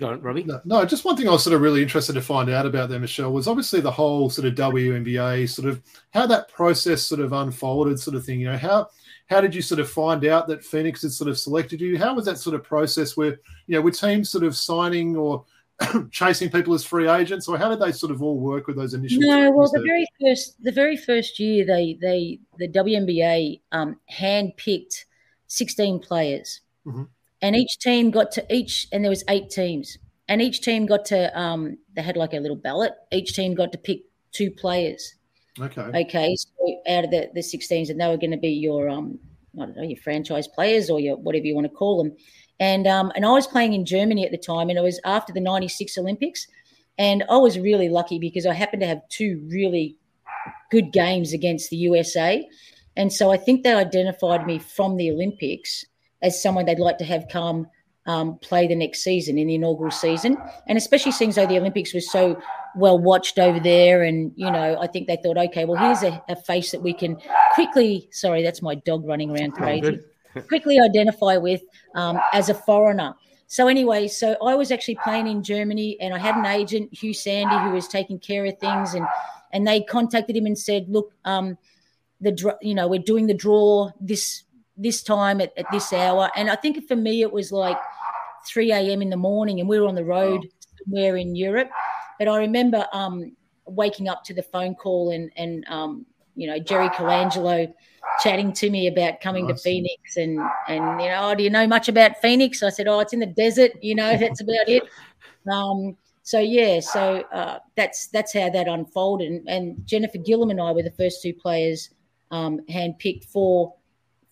Speaker 1: Go on, Robbie.
Speaker 2: No, no, just one thing I was sort of really interested to find out about there, Michelle, was obviously the whole sort of WNBA sort of how that process sort of unfolded, sort of thing. You know, how how did you sort of find out that Phoenix had sort of selected you? How was that sort of process where you know were teams sort of signing or chasing people as free agents, or how did they sort of all work with those initial?
Speaker 3: No, well, the very first the very first year, they they the WNBA um, handpicked sixteen players, mm-hmm. and each team got to each, and there was eight teams, and each team got to um, they had like a little ballot. Each team got to pick two players.
Speaker 2: Okay.
Speaker 3: Okay. So out of the the sixteens, and they were going to be your um I don't know your franchise players or your whatever you want to call them and um, and I was playing in Germany at the time, and it was after the '96 Olympics, and I was really lucky because I happened to have two really good games against the USA, and so I think they identified me from the Olympics as someone they'd like to have come um, play the next season in the inaugural season, and especially seeing though the Olympics was so well watched over there, and you know I think they thought, okay, well here's a, a face that we can quickly. Sorry, that's my dog running around crazy quickly identify with um, as a foreigner. So anyway, so I was actually playing in Germany, and I had an agent, Hugh Sandy, who was taking care of things, and and they contacted him and said, "Look, um, the you know we're doing the draw this this time at, at this hour," and I think for me it was like 3 a.m. in the morning, and we were on the road somewhere in Europe. But I remember um, waking up to the phone call and and um, you know Jerry Colangelo chatting to me about coming awesome. to Phoenix and and you know, oh, do you know much about Phoenix? I said, oh, it's in the desert. You know, that's about it. Um, so yeah, so uh, that's that's how that unfolded. And, and, Jennifer Gillom and I were the first two players um, handpicked for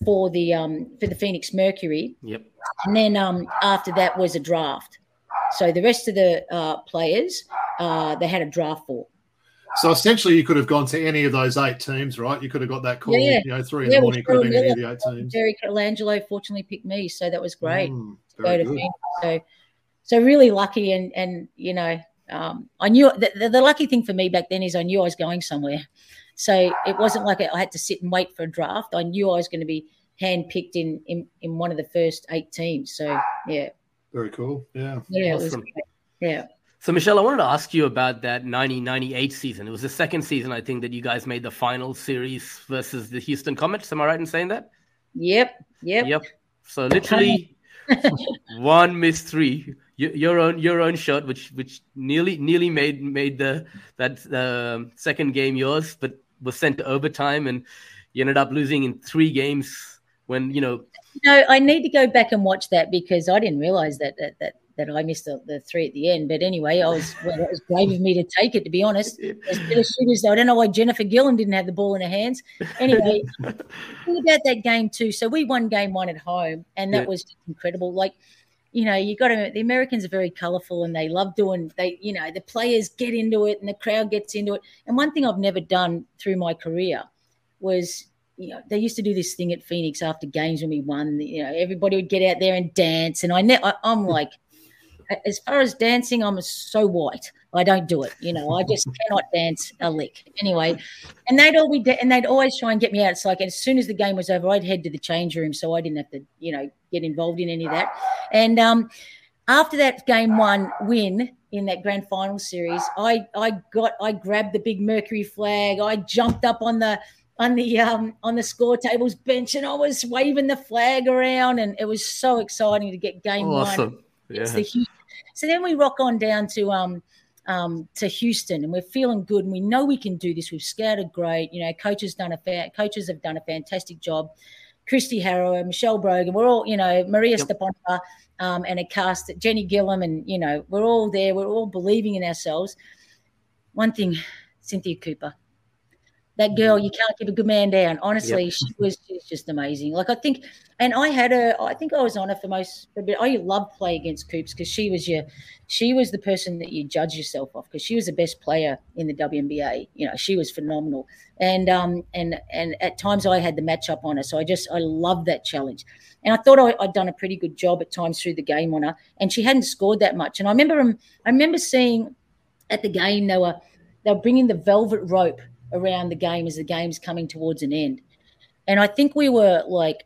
Speaker 3: for the um, for the Phoenix Mercury.
Speaker 1: Yep.
Speaker 3: And then um, after that was a draft. So the rest of the uh, players uh, they had a draft for.
Speaker 2: So essentially, you could have gone to any of those eight teams, right? You could have got that call, yeah. you know, three in yeah, the morning. Could have been any of the eight teams.
Speaker 3: Jerry Colangelo fortunately picked me, so that was great mm, to go to So, so really lucky, and and you know, um, I knew the, the, the, lucky thing for me back then is I knew I was going somewhere. So it wasn't like I had to sit and wait for a draft. I knew I was going to be handpicked in in, in one of the first eight teams. So yeah.
Speaker 2: Very cool. Yeah.
Speaker 3: Yeah. Awesome. Yeah.
Speaker 1: So, Michelle, I wanted to ask you about that 1998 season. It was the second season, I think, that you guys made the final series versus the Houston Comets. Am I right in saying that?
Speaker 3: Yep. Yep.
Speaker 1: Yep. So, literally, one missed three. Your own your own shot, which which nearly nearly made made the that uh, second game yours, but was sent to overtime, and you ended up losing in three games when you know.
Speaker 3: No, I need to go back and watch that because I didn't realize that that that, that I missed the, the three at the end. But anyway, I was well, it was brave of me to take it. To be honest, as good as shooters, I don't know why Jennifer Gillom didn't have the ball in her hands. Anyway, about that game too. So we won game one at home, and that yeah. was incredible. Like you know, you got to, the Americans are very colorful and they love doing, they, you know, the players get into it and the crowd gets into it. And one thing I've never done through my career was, you know, they used to do this thing at Phoenix after games when we won, you know, everybody would get out there and dance. And I, ne- I I'm like, as far as dancing, I'm so white. I don't do it. You know, I just cannot dance a lick. Anyway, and they'd all be and they'd always try and get me out. It's like as soon as the game was over, I'd head to the change room so I didn't have to, you know, get involved in any of that. And um, after that game one win in that grand final series, I I got I grabbed the big Mercury flag. I jumped up on the on the um on the score tables bench and I was waving the flag around and it was so exciting to get game awesome. one. Yeah. It's the so then we rock on down to um, um, to Houston, and we're feeling good, and we know we can do this. We've scouted great. You know, coaches done a fa- coaches have done a fantastic job. Kristi Harrower, Michelle Brogan, we're all, you know, Maria yep. Stepanova, um, and a cast, Jenny Gillom, and you know, we're all there. We're all believing in ourselves. One thing, Cynthia Cooper, that girl, you can't give a good man down. Honestly, yep. she was just amazing. Like I think, and I had her. I think I was on her for most. But I loved play against Coops because she was your, she was the person that you judge yourself off because she was the best player in the WNBA. You know, she was phenomenal. And um and and at times I had the matchup on her, so I just I loved that challenge. And I thought I, had done a pretty good job at times through the game on her, and she hadn't scored that much. And I remember I remember seeing at the game they were they were bringing the velvet rope around the game as the game's coming towards an end. And I think we were like,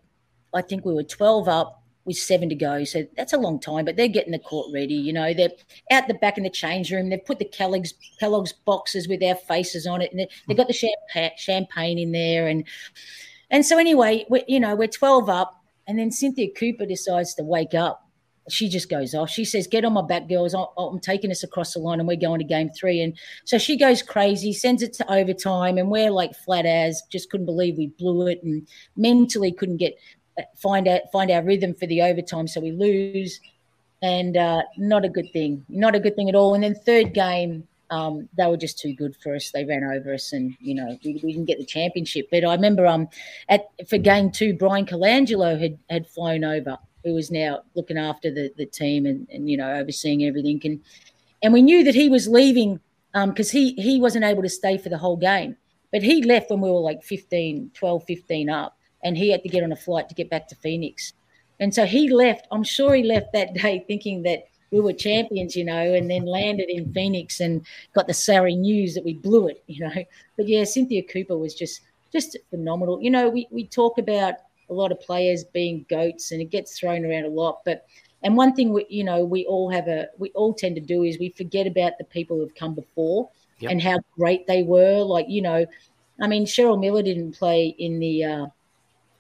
Speaker 3: I think we were 12 up with seven to go. So that's a long time, but they're getting the court ready. You know, they're out the back in the change room. They've put the Kellogg's, Kellogg's boxes with our faces on it. And they've got the champagne, in there. And, and so anyway, we, you know, we're 12 up. And then Cynthia Cooper decides to wake up she just goes off. She says, "Get on my back, girls. I'm taking us across the line, and we're going to game three. And so she goes crazy, sends it to overtime, and we're like flat as just couldn't believe we blew it, and mentally couldn't get uh, find out find our rhythm for the overtime, so we lose, and uh, not a good thing, not a good thing at all. And then third game, um, they were just too good for us. They ran over us, and you know we, we didn't get the championship. But I remember um at for game two, Bryan Colangelo had had flown over who was now looking after the, the team and, and, you know, overseeing everything. And, and we knew that he was leaving because um, he, he wasn't able to stay for the whole game. But he left when we were like 15, 12, 15 up, and he had to get on a flight to get back to Phoenix. And so he left. I'm sure he left that day thinking that we were champions, you know, and then landed in Phoenix and got the sorry news that we blew it, you know. But yeah, Cynthia Cooper was just just phenomenal. You know, we, we talk about a lot of players being goats, and it gets thrown around a lot. But and one thing we, you know, we all have a, we all tend to do is we forget about the people who've come before yep. and how great they were. Like you know, I mean, Cheryl Miller didn't play in the uh,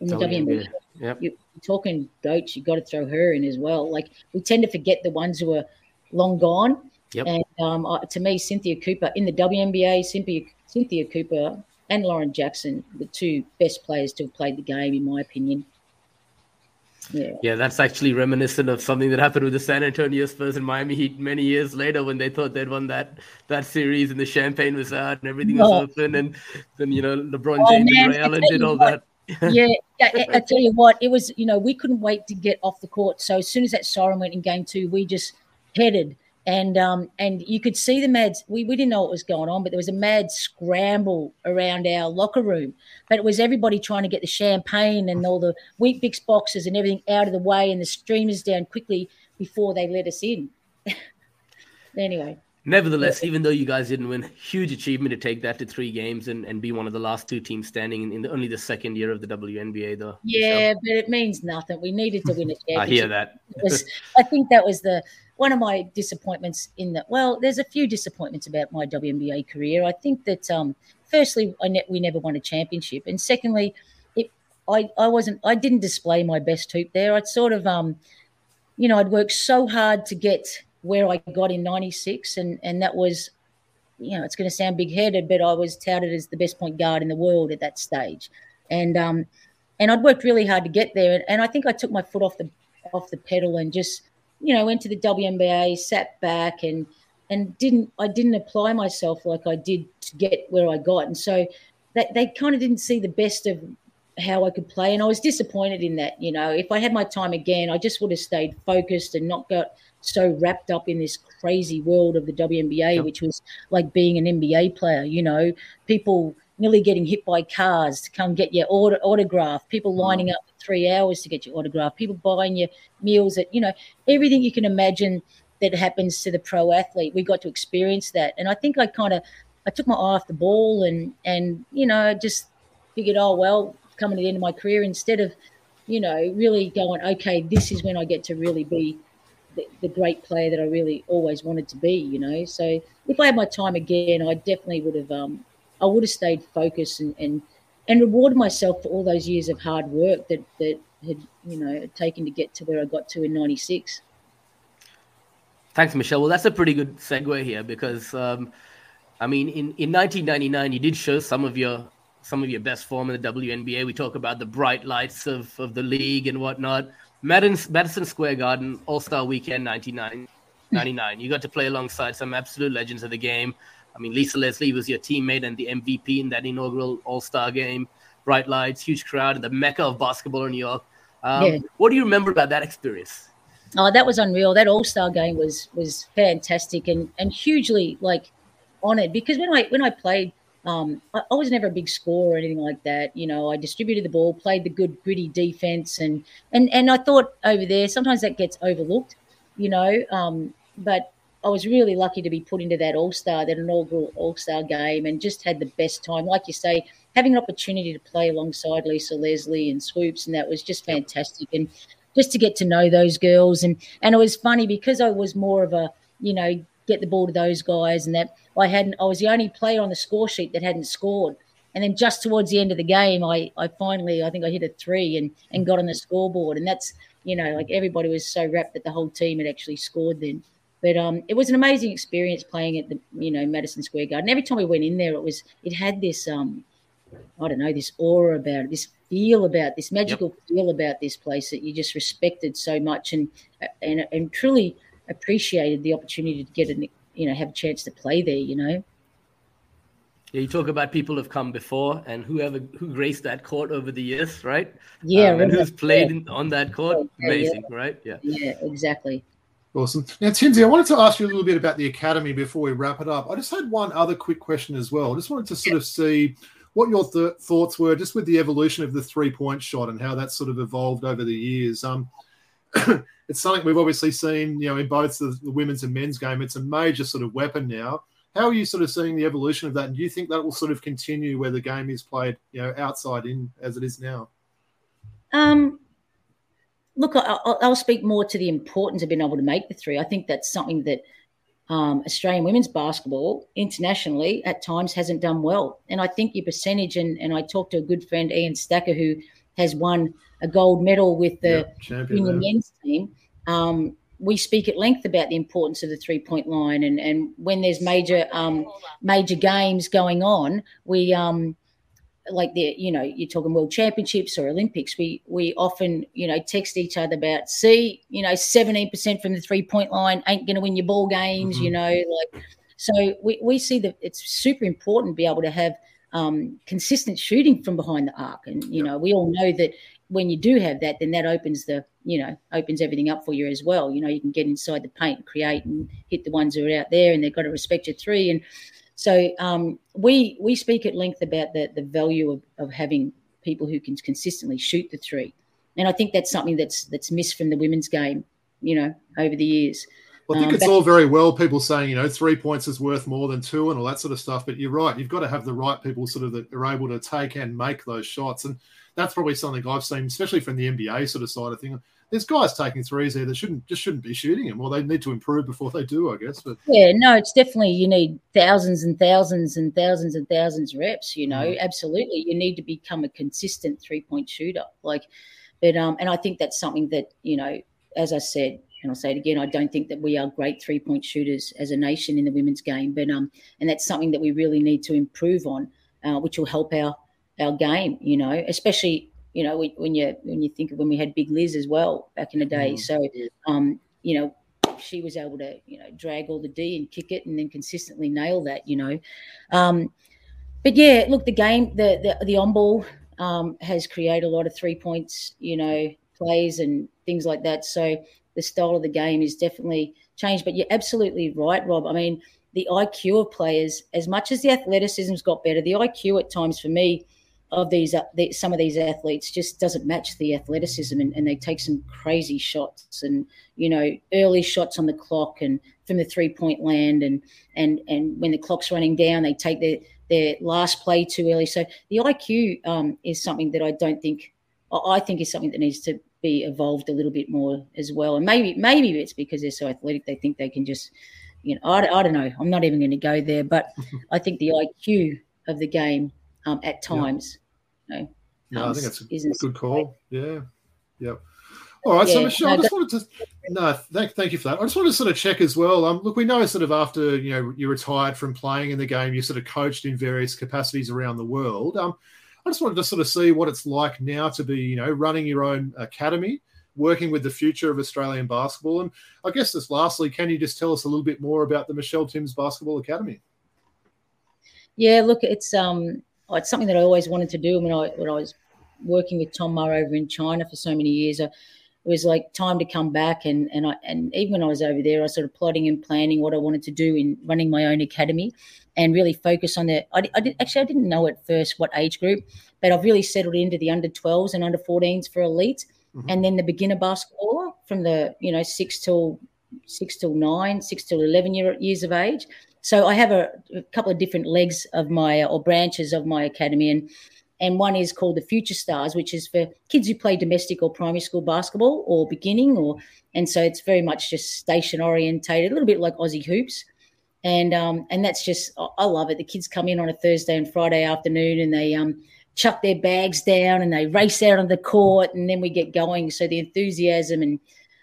Speaker 3: in the WNBA. Yep. You, are talking goats, you got to throw her in as well. Like we tend to forget the ones who are long gone. Yep. And um, uh, to me, Cynthia Cooper in the WNBA, Cynthia Cynthia Cooper and Lauren Jackson, the two best players to have played the game, in my opinion.
Speaker 1: Yeah. yeah, that's actually reminiscent of something that happened with the San Antonio Spurs and Miami Heat many years later when they thought they'd won that that series and the champagne was out and everything was oh. open and then you know LeBron oh, James man, and Ray Allen did all what,
Speaker 3: that. yeah, I, I tell you what, it was you know we couldn't wait to get off the court. So as soon as that siren went in game two, we just headed and um, and you could see the mad. We, we didn't know what was going on, but there was a mad scramble around our locker room. But it was everybody trying to get the champagne and all the Weet-Bix boxes and everything out of the way, and the streamers down quickly before they let us in. anyway.
Speaker 1: Nevertheless, even though you guys didn't win, huge achievement to take that to three games and, and be one of the last two teams standing in, in the, only the second year of the WNBA, though.
Speaker 3: Yeah, but it means nothing. We needed to win a championship.
Speaker 1: I hear that.
Speaker 3: was, I think that was the one of my disappointments in that. Well, there's a few disappointments about my WNBA career. I think that um, firstly, I ne- we never won a championship, and secondly, it, I I wasn't I didn't display my best hoop there. I'd sort of um, you know, I'd worked so hard to get where I got in '96, and and that was, you know, it's going to sound big headed, but I was touted as the best point guard in the world at that stage, and um, and I'd worked really hard to get there. And I think I took my foot off the off the pedal and just you know went to the WNBA, sat back and and didn't I didn't apply myself like I did to get where I got, and so they, they kind of didn't see the best of how I could play, and I was disappointed in that. You know, if I had my time again, I just would have stayed focused and not got so wrapped up in this crazy world of the WNBA, yep. which was like being an NBA player. You know, people nearly getting hit by cars to come get your auto- autograph, people mm. lining up for three hours to get your autograph, people buying your meals at, you know, everything you can imagine that happens to the pro athlete. We got to experience that. And I think I kind of, I took my eye off the ball and, and, you know, just figured, oh, well, coming to the end of my career, instead of, you know, really going, okay, this is when I get to really be the, the, great player that I really always wanted to be, you know. So if I had my time again, I definitely would have um, I would have stayed focused and, and and rewarded myself for all those years of hard work that that had you know taken to get to where I got to in '96.
Speaker 1: Thanks, Michelle. Well, that's a pretty good segue here because, um, I mean, in, in 1999, you did show some of your some of your best form in the WNBA. We talk about the bright lights of, of the league and whatnot. Madison, Madison Square Garden All Star Weekend 1999. you got to play alongside some absolute legends of the game. I mean, Lisa Leslie was your teammate and the MVP in that inaugural All Star game. Bright lights, huge crowd, and the mecca of basketball in New York. Um, yeah. What do you remember about that experience?
Speaker 3: Oh, that was unreal. That All Star game was was fantastic and and hugely like honored because when I when I played, um, I, I was never a big scorer or anything like that. You know, I distributed the ball, played the good gritty defense, and and and I thought over there sometimes that gets overlooked. You know, um, but I was really lucky to be put into that All Star, that inaugural All Star game, and just had the best time. Like you say, having an opportunity to play alongside Lisa Leslie and Swoops, and that was just fantastic. And just to get to know those girls, and and it was funny because I was more of a you know get the ball to those guys, and that I hadn't. I was the only player on the score sheet that hadn't scored. And then just towards the end of the game, I, I finally I think I hit a three and, and got on the scoreboard, and that's you know like everybody was so wrapped that the whole team had actually scored then. But um, it was an amazing experience playing at the you know Madison Square Garden. Every time we went in there, it was it had this um, I don't know this aura about it, this feel about this magical yep. feel about this place that you just respected so much and and and truly appreciated the opportunity to get a you know have a chance to play there. You know.
Speaker 1: Yeah, you talk about people who've come before and whoever who graced that court over the years, right?
Speaker 3: Yeah,
Speaker 1: um, and who's played yeah. in, on that court. Yeah, Amazing,
Speaker 3: yeah.
Speaker 1: right? Yeah.
Speaker 3: Yeah, exactly.
Speaker 2: Awesome. Now, Tinsy, I wanted to ask you a little bit about the academy before we wrap it up. I just had one other quick question as well. I just wanted to sort of see what your th- thoughts were just with the evolution of the three point shot and how that's sort of evolved over the years. Um, it's something we've obviously seen, you know, in both the, the, women's and men's game. It's a major sort of weapon now. How are you sort of seeing the evolution of that? And do you think that will sort of continue where the game is played, you know, outside in as it is now?
Speaker 3: Um, look, I'll, I'll, speak more to the importance of being able to make the three. I think that's something that um, Australian women's basketball internationally at times hasn't done well. And I think your percentage, and, and I talked to a good friend, Ian Stacker, who has won a gold medal with the yeah, junior men's team. Um, we speak at length about the importance of the three point line, and, and when there's major um, major games going on, we um, like the you know you're talking world championships or olympics we we often you know text each other about see you know 17% from the three point line ain't going to win your ball games mm-hmm. you know like so we, we see that it's super important to be able to have um, consistent shooting from behind the arc and you know we all know that when you do have that then that opens the you know opens everything up for you as well you know you can get inside the paint and create and hit the ones who are out there and they've got to respect your three and so um, we we speak at length about the the value of, of having people who can consistently shoot the three, and I think that's something that's that's missed from the women's game, you know, over the years.
Speaker 2: Well, I think um, it's all very well people saying you know three points is worth more than two and all that sort of stuff, but you're right. You've got to have the right people sort of that are able to take and make those shots, and that's probably something I've seen, especially from the NBA sort of side of things there's guys taking threes there that shouldn't just shouldn't be shooting them. Well, they need to improve before they do, I guess. But
Speaker 3: yeah, no, it's definitely you need thousands and thousands and thousands and thousands reps. You know, mm. absolutely, you need to become a consistent three point shooter. Like, but um, and I think that's something that you know, as I said, and I'll say it again, I don't think that we are great three point shooters as a nation in the women's game, but um, and that's something that we really need to improve on, uh, which will help our our game. You know, especially you know, when, when you when you think of when we had Big Liz as well back in the day. Mm. So, um, you know, she was able to, you know, drag all the D and kick it and then consistently nail that, you know. Um, but yeah, look, the game, the the, the on ball um, has created a lot of three points, you know, plays and things like that. So the style of the game is definitely changed. But you're absolutely right, Rob. I mean, the IQ of players, as much as the athleticism's got better, the IQ at times for me of these uh, the, some of these athletes just doesn't match the athleticism, and, and, they take some crazy shots and you know early shots on the clock and from the three point land, and and and when the clock's running down, they take their their last play too early. So the IQ um, is something that I don't think I think is something that needs to be evolved a little bit more as well. And maybe maybe it's because they're so athletic, they think they can just you know I, I don't know. I'm not even going to go there, but I think the IQ of the game um, at times
Speaker 2: know, no, I think that's a good call. Yeah, Yep. All right, yeah, so Michelle, no, I just wanted to no, thank, thank you for that. I just wanted to sort of check as well. Um, look, we know sort of after you know you retired from playing in the game, you sort of coached in various capacities around the world. Um, I just wanted to sort of see what it's like now to be you know running your own academy, working with the future of Australian basketball, and I guess just lastly, can you just tell us a little bit more about the Michelle Timms Basketball Academy?
Speaker 3: Yeah, look, it's um it's something that I always wanted to do when I when I was working with Tom Maher over in China for so many years. I, it was like time to come back, and and I and even when I was over there, I was sort of plotting and planning what I wanted to do in running my own academy, and really focus on the. I, I did, actually I didn't know at first what age group, but I've really settled into the under 12s and under 14s for elite, mm-hmm. and then the beginner basketballer from the you know six till six till nine, six till eleven year, years of age, so I have a, a, couple of different legs of my or branches of my academy, and and one is called the Future Stars, which is for kids who play domestic or primary school basketball or beginning, or and so it's very much just station orientated, a little bit like Aussie hoops, and um and that's just I love it. The kids come in on a Thursday and Friday afternoon, and they um chuck their bags down and they race out on the court, and then we get going. So the enthusiasm and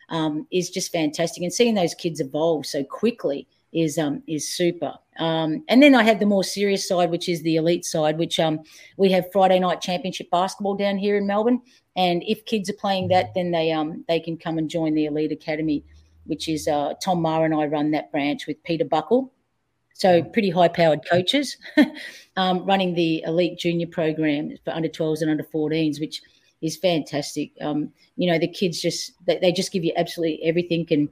Speaker 3: um, is just fantastic, and seeing those kids evolve so quickly is um is super. Um, and then I have the more serious side, which is the elite side, which um we have Friday night championship basketball down here in Melbourne. And if kids are playing that, then they um they can come and join the elite academy, which is uh, Tom Maher and I run that branch with Peter Buckle. So pretty high powered coaches um, running the elite junior program for under 12s and under 14s, which is fantastic. Um, you know, the kids just they, they just give you absolutely everything and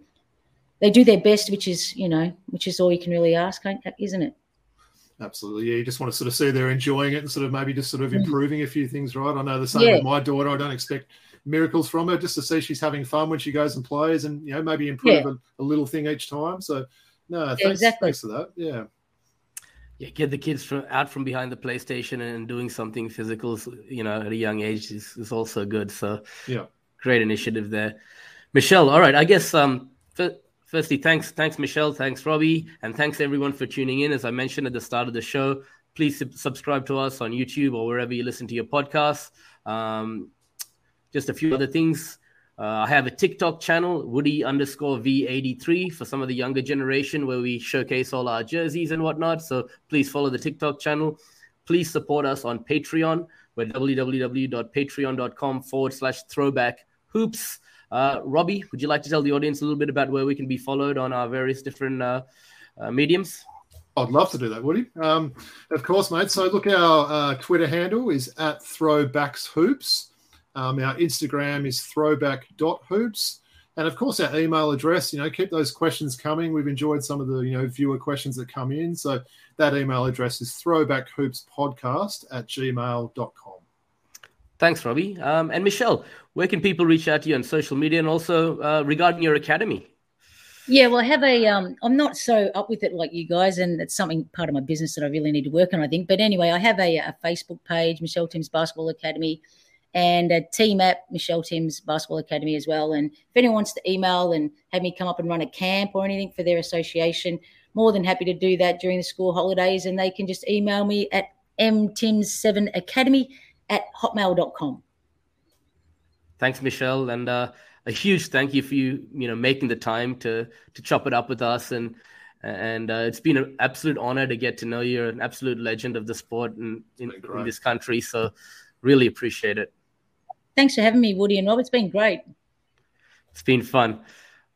Speaker 3: they do their best, which is you know, which is all you can really ask, isn't it?
Speaker 2: Absolutely, yeah. You just want to sort of see they're enjoying it and sort of maybe just sort of mm. improving a few things, right? I know the same yeah. with my daughter. I don't expect miracles from her, just to see she's having fun when she goes and plays, and you know maybe improve yeah. a, a, little thing each time. So, no, thanks, exactly. thanks for that. Yeah.
Speaker 1: Yeah, get the kids from out from behind the PlayStation and doing something physical, you know, at a young age is, is also good. So,
Speaker 2: yeah,
Speaker 1: great initiative there, Michelle. All right, I guess um, for, firstly, thanks, thanks, Michelle, thanks, Robbie, and thanks everyone for tuning in. As I mentioned at the start of the show, please subscribe to us on YouTube or wherever you listen to your podcasts. Um, just a few other things. Uh, I have a TikTok channel, Woody underscore V83, for some of the younger generation, where we showcase all our jerseys and whatnot. So please follow the TikTok channel. Please support us on Patreon. We're www.patreon.com forward slash throwback hoops. Uh, Robbie, would you like to tell the audience a little bit about where we can be followed on our various different uh, uh, mediums?
Speaker 2: I'd love to do that, Woody. Um, of course, mate. So look, our uh, Twitter handle is at throwbackshoops. Um, our Instagram is throwback.hoops. And of course, our email address, you know, keep those questions coming. We've enjoyed some of the, you know, viewer questions that come in. So that email address is throwbackhoopspodcast at gmail.com.
Speaker 1: Thanks, Robbie. Um, and Michelle, where can people reach out to you on social media and also uh, regarding your academy?
Speaker 3: Yeah, well, I have a. Um, I'm not so up with it like you guys, and it's something part of my business that I really need to work on. I think, but anyway, I have a, a Facebook page, Michelle Timms Basketball Academy, and a team app, Michelle Timms Basketball Academy as well. And if anyone wants to email and have me come up and run a camp or anything for their association, more than happy to do that during the school holidays. And they can just email me at mtims7academy at hotmail.com.
Speaker 1: Thanks, Michelle. And uh, a huge thank you for you, you know, making the time to to chop it up with us. And and uh, it's been an absolute honor to get to know you. You're an absolute legend of the sport in, in, in this country. So really appreciate it.
Speaker 3: thanks for having me, Woody and Rob. It's been great.
Speaker 1: It's been fun.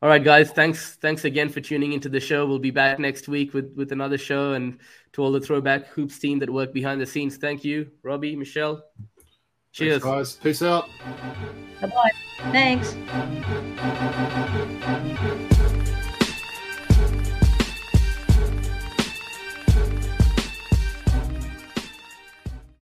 Speaker 1: All right, guys. Thanks. Thanks again for tuning into the show. We'll be back next week with with another show, and to all the throwback hoops team that work behind the scenes. Thank you, Robbie, Michelle. Cheers,
Speaker 2: Thanks, guys. Peace out.
Speaker 3: Bye bye. Thanks.